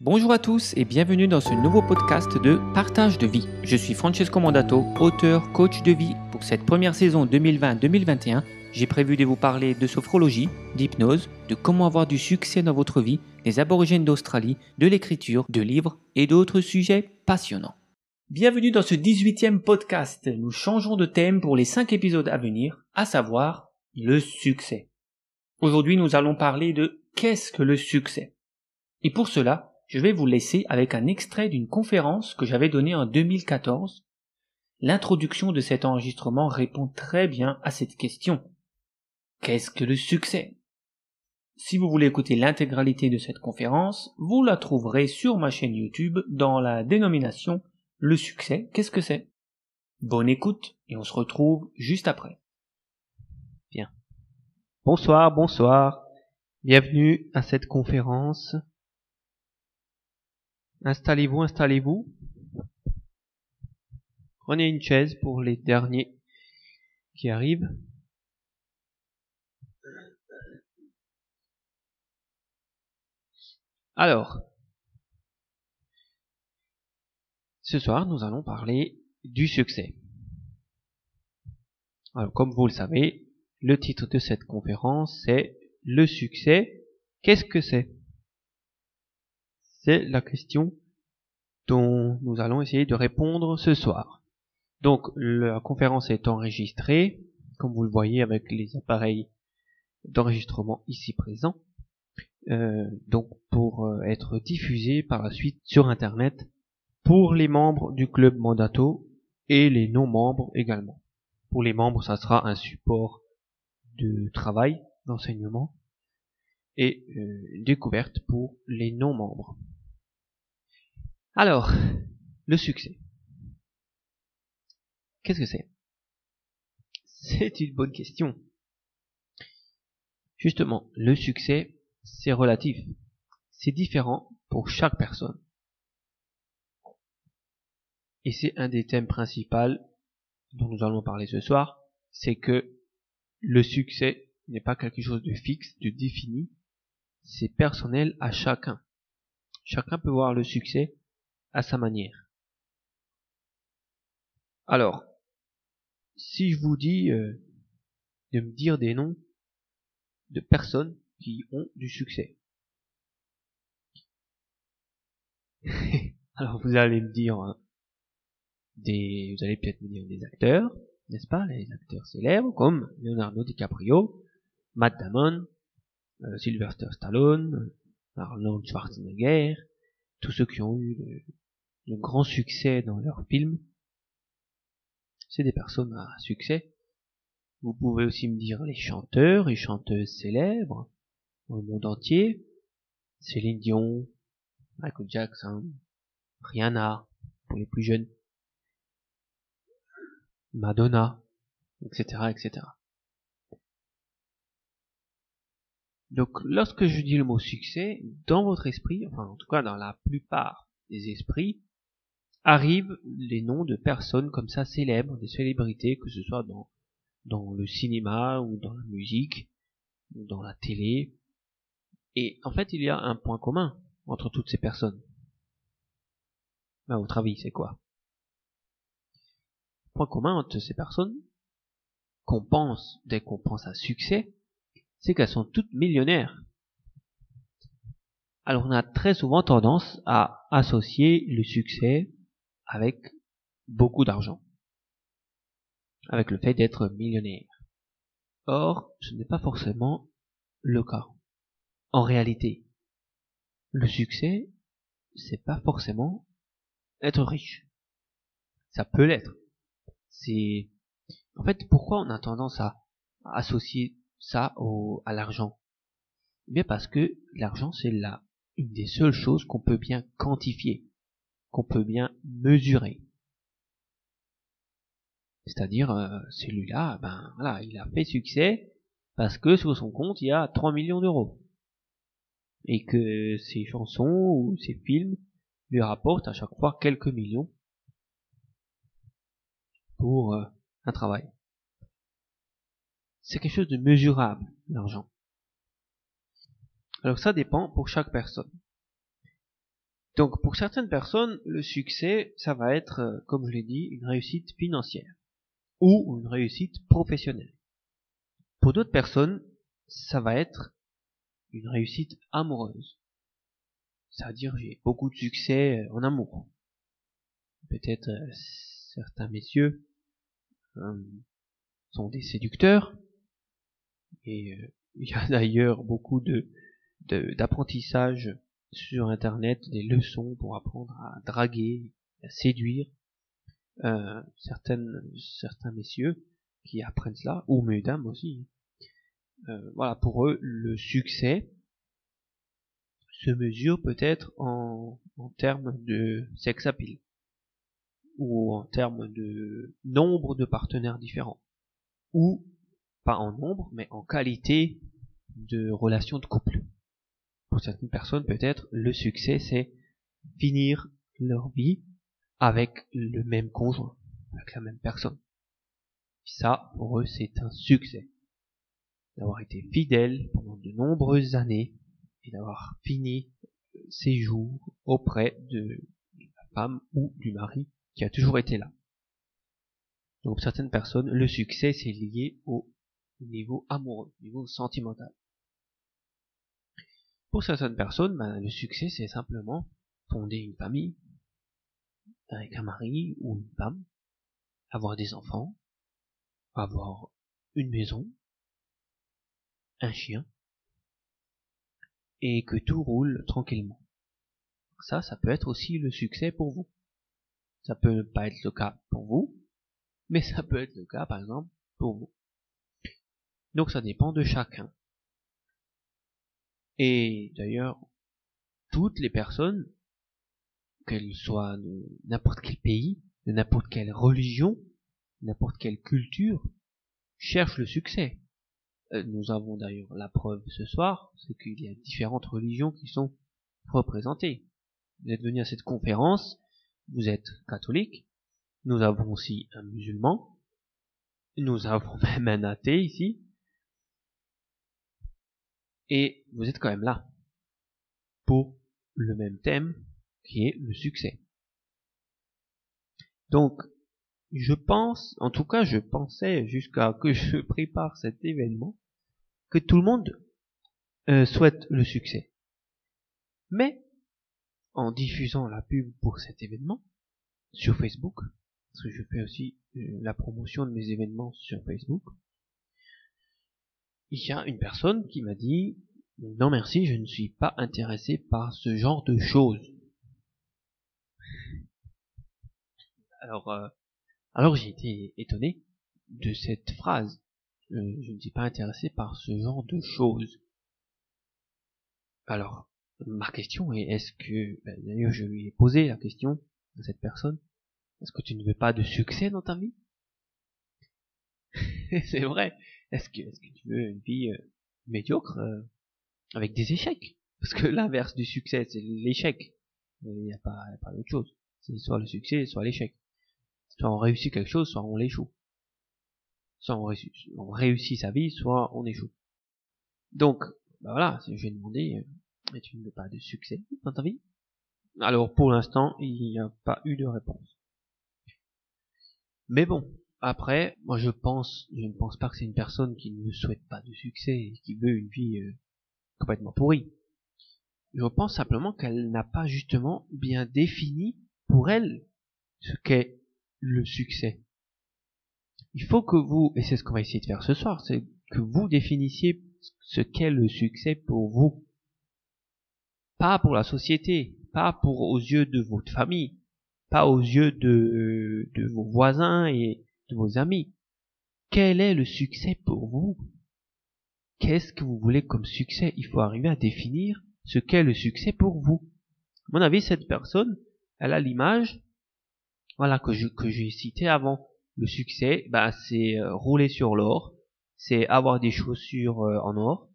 Bonjour à tous et bienvenue dans ce nouveau podcast de Partage de vie. Je suis Francesco Mandato, auteur, coach de vie. Pour cette première saison 2020-2021, j'ai prévu de vous parler de sophrologie, d'hypnose, de comment avoir du succès dans votre vie, des aborigènes d'Australie, de l'écriture, de livres et d'autres sujets passionnants. Bienvenue dans ce 18e podcast. Nous changeons de thème pour les 5 épisodes à venir, à savoir le succès. Aujourd'hui, nous allons parler de qu'est-ce que le succès. Et pour cela, je vais vous laisser avec un extrait d'une conférence que j'avais donnée en 2014. L'introduction de cet enregistrement répond très bien à cette question. Qu'est-ce que le succès? Si vous voulez écouter l'intégralité de cette conférence, vous la trouverez sur ma chaîne YouTube dans la dénomination Le succès, qu'est-ce que c'est? Bonne écoute et on se retrouve juste après. Bien. Bonsoir, bonsoir. Bienvenue à cette conférence Installez-vous, installez-vous. Prenez une chaise pour les derniers qui arrivent. Alors, ce soir, nous allons parler du succès. Alors, comme vous le savez, le titre de cette conférence, c'est Le succès, qu'est-ce que c'est? C'est la question dont nous allons essayer de répondre ce soir. Donc la conférence est enregistrée, comme vous le voyez avec les appareils d'enregistrement ici présents, euh, donc pour euh, être diffusée par la suite sur Internet pour les membres du club Mandato et les non-membres également. Pour les membres, ça sera un support de travail, d'enseignement et euh, découverte pour les non-membres. Alors, le succès. Qu'est-ce que c'est? C'est une bonne question. Justement, le succès, c'est relatif. C'est différent pour chaque personne. Et c'est un des thèmes principaux dont nous allons parler ce soir, c'est que le succès n'est pas quelque chose de fixe, de défini, c'est personnel à chacun. Chacun peut voir le succès à sa manière. Alors, si je vous dis euh, de me dire des noms de personnes qui ont du succès. Alors vous allez me dire hein, des, vous allez peut-être me dire des acteurs, n'est-ce pas, les acteurs célèbres comme Leonardo DiCaprio, Matt Damon, euh, Sylvester Stallone, Arnold Schwarzenegger, tous ceux qui ont eu grand succès dans leurs films, c'est des personnes à succès. Vous pouvez aussi me dire les chanteurs et chanteuses célèbres dans le monde entier. Céline Dion, Michael Jackson, Rihanna pour les plus jeunes, Madonna, etc., etc. Donc lorsque je dis le mot succès, dans votre esprit, enfin en tout cas dans la plupart des esprits, arrivent les noms de personnes comme ça célèbres, des célébrités, que ce soit dans, dans le cinéma ou dans la musique, ou dans la télé. Et en fait il y a un point commun entre toutes ces personnes. À votre avis, c'est quoi? Le point commun entre ces personnes, qu'on pense, dès qu'on pense à succès, c'est qu'elles sont toutes millionnaires. Alors on a très souvent tendance à associer le succès avec beaucoup d'argent, avec le fait d'être millionnaire. Or, ce n'est pas forcément le cas. En réalité, le succès, c'est pas forcément être riche. Ça peut l'être. C'est, en fait, pourquoi on a tendance à associer ça au, à l'argent? Eh Bien parce que l'argent c'est là une des seules choses qu'on peut bien quantifier, qu'on peut bien mesurer. C'est-à-dire euh, celui-là, ben voilà, il a fait succès parce que sur son compte il y a 3 millions d'euros et que ses chansons ou ses films lui rapportent à chaque fois quelques millions pour euh, un travail c'est quelque chose de mesurable, l'argent. Alors ça dépend pour chaque personne. Donc pour certaines personnes, le succès, ça va être, euh, comme je l'ai dit, une réussite financière ou une réussite professionnelle. Pour d'autres personnes, ça va être une réussite amoureuse. C'est-à-dire j'ai beaucoup de succès euh, en amour. Peut-être euh, certains messieurs sont des séducteurs et il y a d'ailleurs beaucoup de d'apprentissage sur internet des leçons pour apprendre à draguer, à séduire euh, certains messieurs qui apprennent cela, ou mesdames aussi. Euh, voilà, pour eux, le succès se mesure peut-être en, en termes de sex appeal, ou en termes de nombre de partenaires différents, ou pas en nombre, mais en qualité de relation de couple pour certaines personnes, peut-être, le succès, c'est finir leur vie avec le même conjoint, avec la même personne. Ça, pour eux, c'est un succès. D'avoir été fidèle pendant de nombreuses années et d'avoir fini ses jours auprès de la femme ou du mari qui a toujours été là. Donc, certaines personnes, le succès, c'est lié au niveau amoureux, au niveau sentimental. Pour certaines personnes, ben, le succès, c'est simplement fonder une famille avec un mari ou une femme, avoir des enfants, avoir une maison, un chien, et que tout roule tranquillement. Ça, ça peut être aussi le succès pour vous. Ça peut pas être le cas pour vous, mais ça peut être le cas, par exemple, pour vous. Donc ça dépend de chacun. Et d'ailleurs, toutes les personnes, qu'elles soient de n'importe quel pays, de n'importe quelle religion, n'importe quelle culture, cherchent le succès. Euh, nous avons d'ailleurs la preuve ce soir, c'est qu'il y a différentes religions qui sont représentées. Vous êtes venu à cette conférence, vous êtes catholique, nous avons aussi un musulman, nous avons même un athée ici, et vous êtes quand même là pour le même thème qui est le succès. Donc, je pense, en tout cas, je pensais jusqu'à que je prépare cet événement, que tout le monde euh, souhaite le succès. Mais, en diffusant la pub pour cet événement sur Facebook, parce que je fais aussi euh, la promotion de mes événements sur Facebook, il y a une personne qui m'a dit non merci, je ne suis pas intéressé par ce genre de choses. Alors, euh, alors j'ai été étonné de cette phrase. Euh, je ne suis pas intéressé par ce genre de choses. Alors, ma question est, est-ce que, ben, d'ailleurs je lui ai posé la question à cette personne, est-ce que tu ne veux pas de succès dans ta vie? C'est vrai. Est-ce que, est-ce que tu veux une vie euh, médiocre euh, avec des échecs? Parce que l'inverse du succès, c'est l'échec. Il n'y a pas, pas d'autre chose. C'est soit le succès, soit l'échec. Soit on réussit quelque chose, soit on l'échoue. Soit on réussit, sa vie, soit on échoue. Donc, bah voilà, je vais demander, euh, tu ne veux pas de succès dans ta vie? Alors pour l'instant, il n'y a pas eu de réponse. Mais bon, après, moi je pense, je ne pense pas que c'est une personne qui ne souhaite pas de succès et qui veut une vie euh, complètement pourrie. Je pense simplement qu'elle n'a pas justement bien défini pour elle ce qu'est le succès. Il faut que vous, et c'est ce qu'on va essayer de faire ce soir, c'est que vous définissiez ce qu'est le succès pour vous. Pas pour la société, pas pour aux yeux de votre famille, pas aux yeux de, de vos voisins et vos amis. Quel est le succès pour vous? Qu'est-ce que vous voulez comme succès? Il faut arriver à définir ce qu'est le succès pour vous. Mon avis, cette personne, elle a l'image, voilà, que je, que j'ai cité avant. Le succès, bah, c'est euh, rouler sur l'or, c'est avoir des chaussures euh, en or,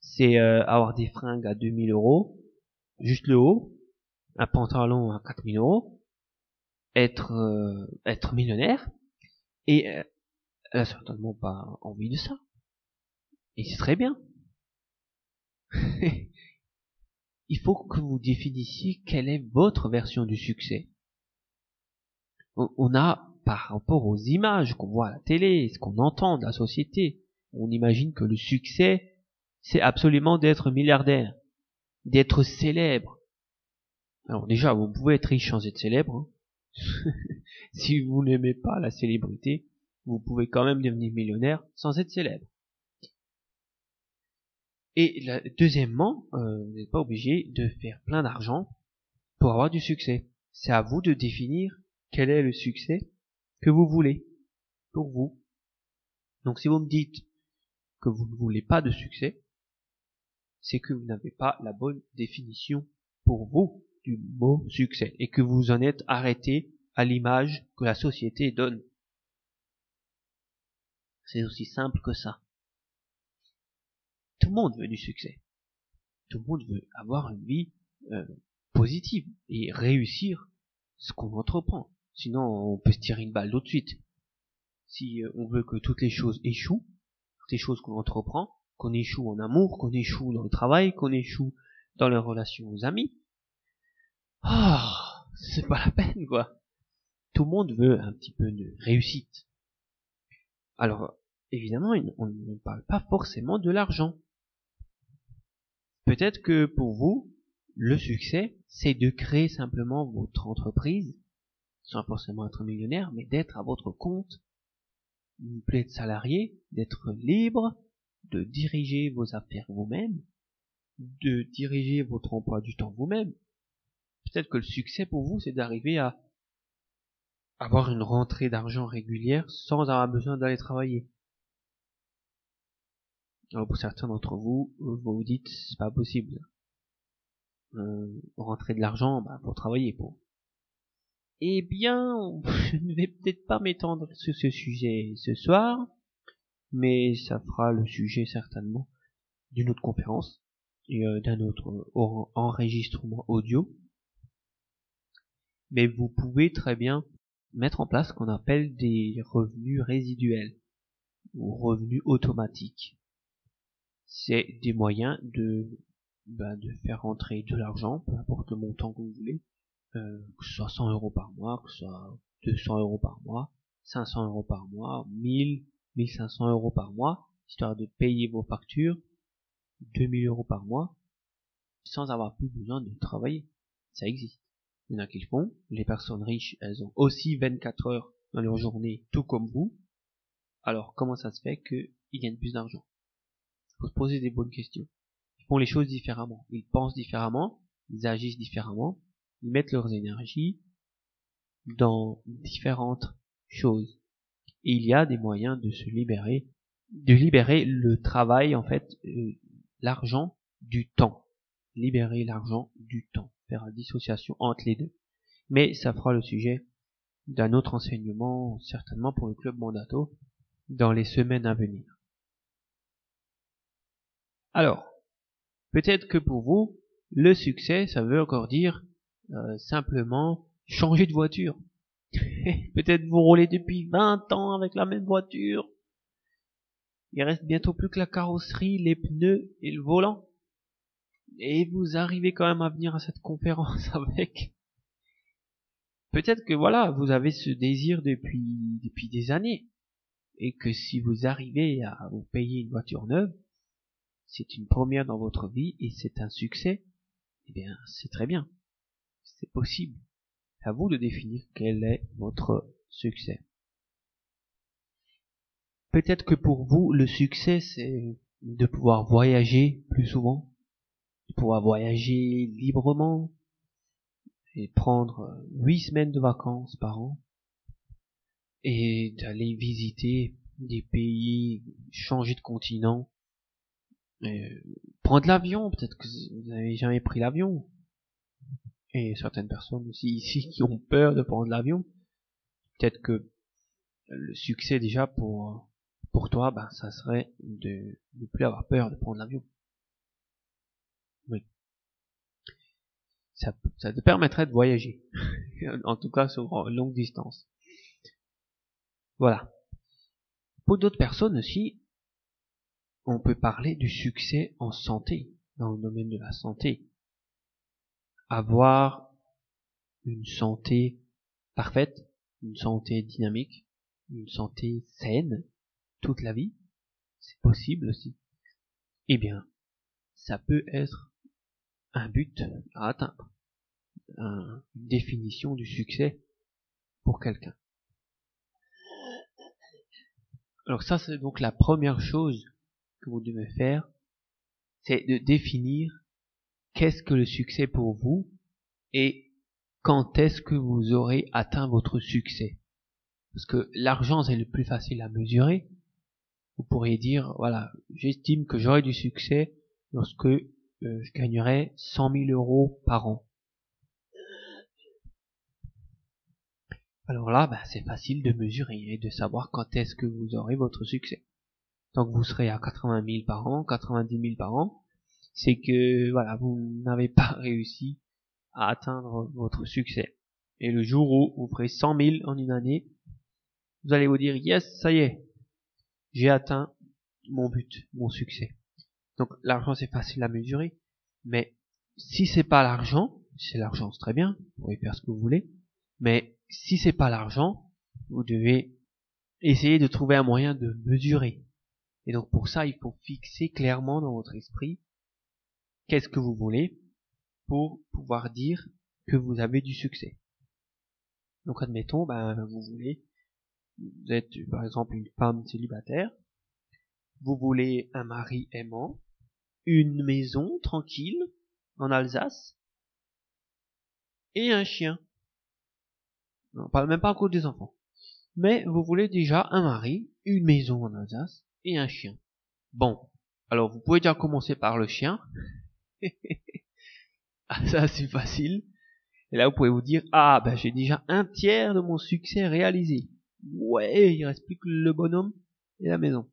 c'est euh, avoir des fringues à 2000 euros, juste le haut, un pantalon à 4000 euros, être, être millionnaire, et elle a certainement pas envie de ça. Et c'est très bien. il faut que vous définissiez quelle est votre version du succès. On a, par rapport aux images qu'on voit à la télé, ce qu'on entend de la société, on imagine que le succès, c'est absolument d'être milliardaire, d'être célèbre. Alors déjà, vous pouvez être riche sans être célèbre. Hein. si vous n'aimez pas la célébrité, vous pouvez quand même devenir millionnaire sans être célèbre. Et deuxièmement, euh, vous n'êtes pas obligé de faire plein d'argent pour avoir du succès. C'est à vous de définir quel est le succès que vous voulez pour vous. Donc si vous me dites que vous ne voulez pas de succès, c'est que vous n'avez pas la bonne définition pour vous du mot succès et que vous en êtes arrêté à l'image que la société donne. C'est aussi simple que ça. Tout le monde veut du succès. Tout le monde veut avoir une vie euh, positive et réussir ce qu'on entreprend. Sinon, on peut se tirer une balle tout de suite. Si euh, on veut que toutes les choses échouent, toutes les choses qu'on entreprend, qu'on échoue en amour, qu'on échoue dans le travail, qu'on échoue dans les relations aux amis, ah, c'est pas la peine, quoi. Tout le monde veut un petit peu de réussite. Alors, évidemment, on ne parle pas forcément de l'argent. Peut-être que pour vous, le succès, c'est de créer simplement votre entreprise, sans forcément être millionnaire, mais d'être à votre compte, vous plaît de salarié, d'être libre, de diriger vos affaires vous-même, de diriger votre emploi du temps vous-même. Peut-être que le succès pour vous, c'est d'arriver à avoir une rentrée d'argent régulière sans avoir besoin d'aller travailler. Alors pour certains d'entre vous, vous vous dites c'est pas possible. Euh, rentrer de l'argent, bah faut travailler pour. Eh bien, je ne vais peut-être pas m'étendre sur ce sujet ce soir, mais ça fera le sujet certainement d'une autre conférence et euh, d'un autre enregistrement audio. Mais vous pouvez très bien mettre en place ce qu'on appelle des revenus résiduels ou revenus automatiques c'est des moyens de, bah, de faire rentrer de l'argent, peu importe le montant que vous voulez, euh, que ce soit 100 euros par mois, que ce soit 200 euros par mois, 500 euros par mois, 1000, 1500 euros par mois, histoire de payer vos factures, 2000 euros par mois, sans avoir plus besoin de travailler. Ça existe. Il y en a qui le font. Les personnes riches, elles ont aussi 24 heures dans leur journée, tout comme vous. Alors, comment ça se fait qu'ils gagnent plus d'argent? Faut se poser des bonnes questions. Ils font les choses différemment. Ils pensent différemment. Ils agissent différemment. Ils mettent leurs énergies dans différentes choses. Et il y a des moyens de se libérer, de libérer le travail, en fait, euh, l'argent du temps. Libérer l'argent du temps. Faire la dissociation entre les deux. Mais ça fera le sujet d'un autre enseignement, certainement pour le club Mandato, dans les semaines à venir. Alors, peut-être que pour vous, le succès, ça veut encore dire euh, simplement changer de voiture. peut-être vous roulez depuis 20 ans avec la même voiture. Il reste bientôt plus que la carrosserie, les pneus et le volant. Et vous arrivez quand même à venir à cette conférence avec. Peut-être que voilà, vous avez ce désir depuis, depuis des années. Et que si vous arrivez à vous payer une voiture neuve, c'est une première dans votre vie et c'est un succès, eh bien, c'est très bien. C'est possible. À vous de définir quel est votre succès. Peut-être que pour vous, le succès, c'est de pouvoir voyager plus souvent, de pouvoir voyager librement et prendre huit semaines de vacances par an et d'aller visiter des pays, changer de continent, prendre l'avion, peut-être que vous n'avez jamais pris l'avion. Et certaines personnes aussi ici qui ont peur de prendre l'avion. Peut-être que le succès déjà pour pour toi, ben, ça serait de ne plus avoir peur de prendre l'avion. Ça, te permettrait de voyager. en tout cas sur longue distance. Voilà. Pour d'autres personnes aussi, on peut parler du succès en santé, dans le domaine de la santé. avoir une santé parfaite, une santé dynamique, une santé saine toute la vie, c'est possible aussi. Eh bien, ça peut être un but à atteindre, une définition du succès pour quelqu'un. Alors ça, c'est donc la première chose que vous devez faire, c'est de définir qu'est-ce que le succès pour vous et quand est-ce que vous aurez atteint votre succès. Parce que l'argent, c'est le plus facile à mesurer. Vous pourriez dire, voilà, j'estime que j'aurai du succès lorsque euh, je gagnerai 100 000 euros par an. Alors là, bah, c'est facile de mesurer et de savoir quand est-ce que vous aurez votre succès. Tant que vous serez à 80 000 par an, 90 000 par an, c'est que voilà, vous n'avez pas réussi à atteindre votre succès. Et le jour où vous ferez 100 000 en une année, vous allez vous dire yes, ça y est, j'ai atteint mon but, mon succès. Donc l'argent c'est facile à mesurer, mais si c'est pas l'argent, c'est l'argent c'est très bien, vous pouvez faire ce que vous voulez, mais si c'est pas l'argent, vous devez essayer de trouver un moyen de mesurer. Et donc pour ça, il faut fixer clairement dans votre esprit qu'est-ce que vous voulez pour pouvoir dire que vous avez du succès. Donc admettons, ben, vous voulez, vous êtes par exemple une femme célibataire, vous voulez un mari aimant, une maison tranquille en Alsace et un chien. Non, pas, même pas encore des enfants. Mais vous voulez déjà un mari, une maison en Alsace et un chien. Bon, alors vous pouvez déjà commencer par le chien. ah, ça c'est facile. Et là vous pouvez vous dire, ah ben j'ai déjà un tiers de mon succès réalisé. Ouais, il reste plus que le bonhomme et la maison.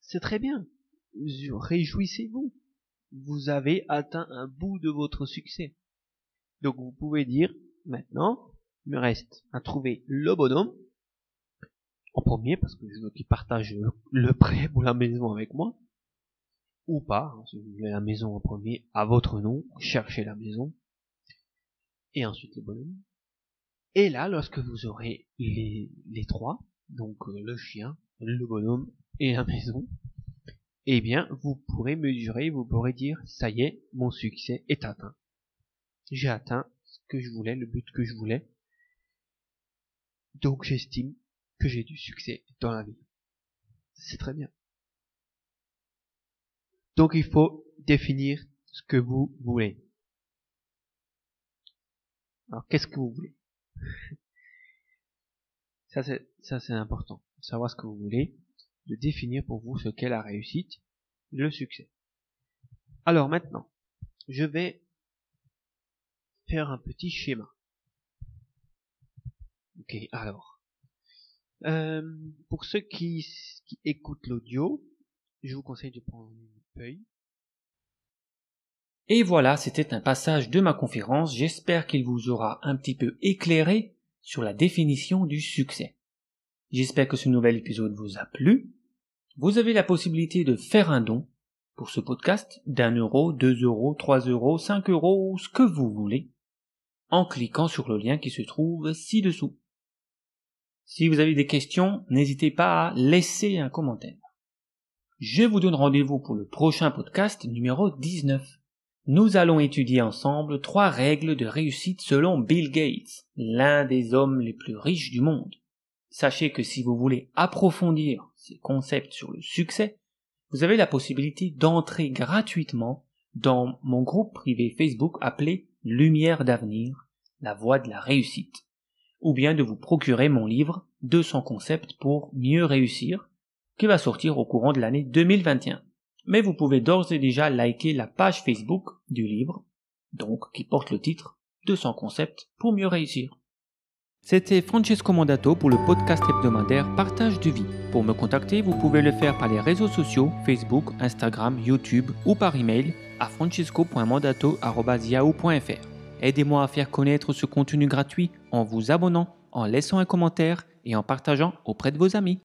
C'est très bien. Réjouissez-vous. Vous avez atteint un bout de votre succès. Donc vous pouvez dire, maintenant, il me reste à trouver le bonhomme. En premier parce que je veux qu'il partage le prêt ou la maison avec moi. Ou pas hein, si vous voulez la maison en premier à votre nom cherchez la maison. Et ensuite le bonhomme. Et là lorsque vous aurez les, trois donc euh, le chien le bonhomme et la maison eh bien vous pourrez mesurer vous pourrez dire ça y est mon succès est atteint. J'ai atteint ce que je voulais le but que je voulais donc j'estime que j'ai du succès dans la vie. C'est très bien. Donc il faut définir ce que vous voulez. Alors qu'est-ce que vous voulez? Ça c'est ça c'est important. Savoir ce que vous voulez, de définir pour vous ce qu'est la réussite, le succès. Alors maintenant, je vais faire un petit schéma. Ok, alors. Euh, pour ceux qui, qui écoutent l'audio, je vous conseille de prendre une feuille. Et voilà, c'était un passage de ma conférence. J'espère qu'il vous aura un petit peu éclairé sur la définition du succès. J'espère que ce nouvel épisode vous a plu. Vous avez la possibilité de faire un don pour ce podcast d'un euro, deux euros, trois euros, cinq euros ce que vous voulez en cliquant sur le lien qui se trouve ci-dessous. Si vous avez des questions, n'hésitez pas à laisser un commentaire. Je vous donne rendez-vous pour le prochain podcast numéro 19. Nous allons étudier ensemble trois règles de réussite selon Bill Gates, l'un des hommes les plus riches du monde. Sachez que si vous voulez approfondir ces concepts sur le succès, vous avez la possibilité d'entrer gratuitement dans mon groupe privé Facebook appelé Lumière d'avenir, la voie de la réussite ou bien de vous procurer mon livre 200 concepts pour mieux réussir, qui va sortir au courant de l'année 2021. Mais vous pouvez d'ores et déjà liker la page Facebook du livre, donc qui porte le titre 200 concepts pour mieux réussir. C'était Francesco Mandato pour le podcast hebdomadaire Partage de vie. Pour me contacter, vous pouvez le faire par les réseaux sociaux Facebook, Instagram, YouTube ou par email à francesco.mandato.yahoo.fr. Aidez-moi à faire connaître ce contenu gratuit en vous abonnant, en laissant un commentaire et en partageant auprès de vos amis.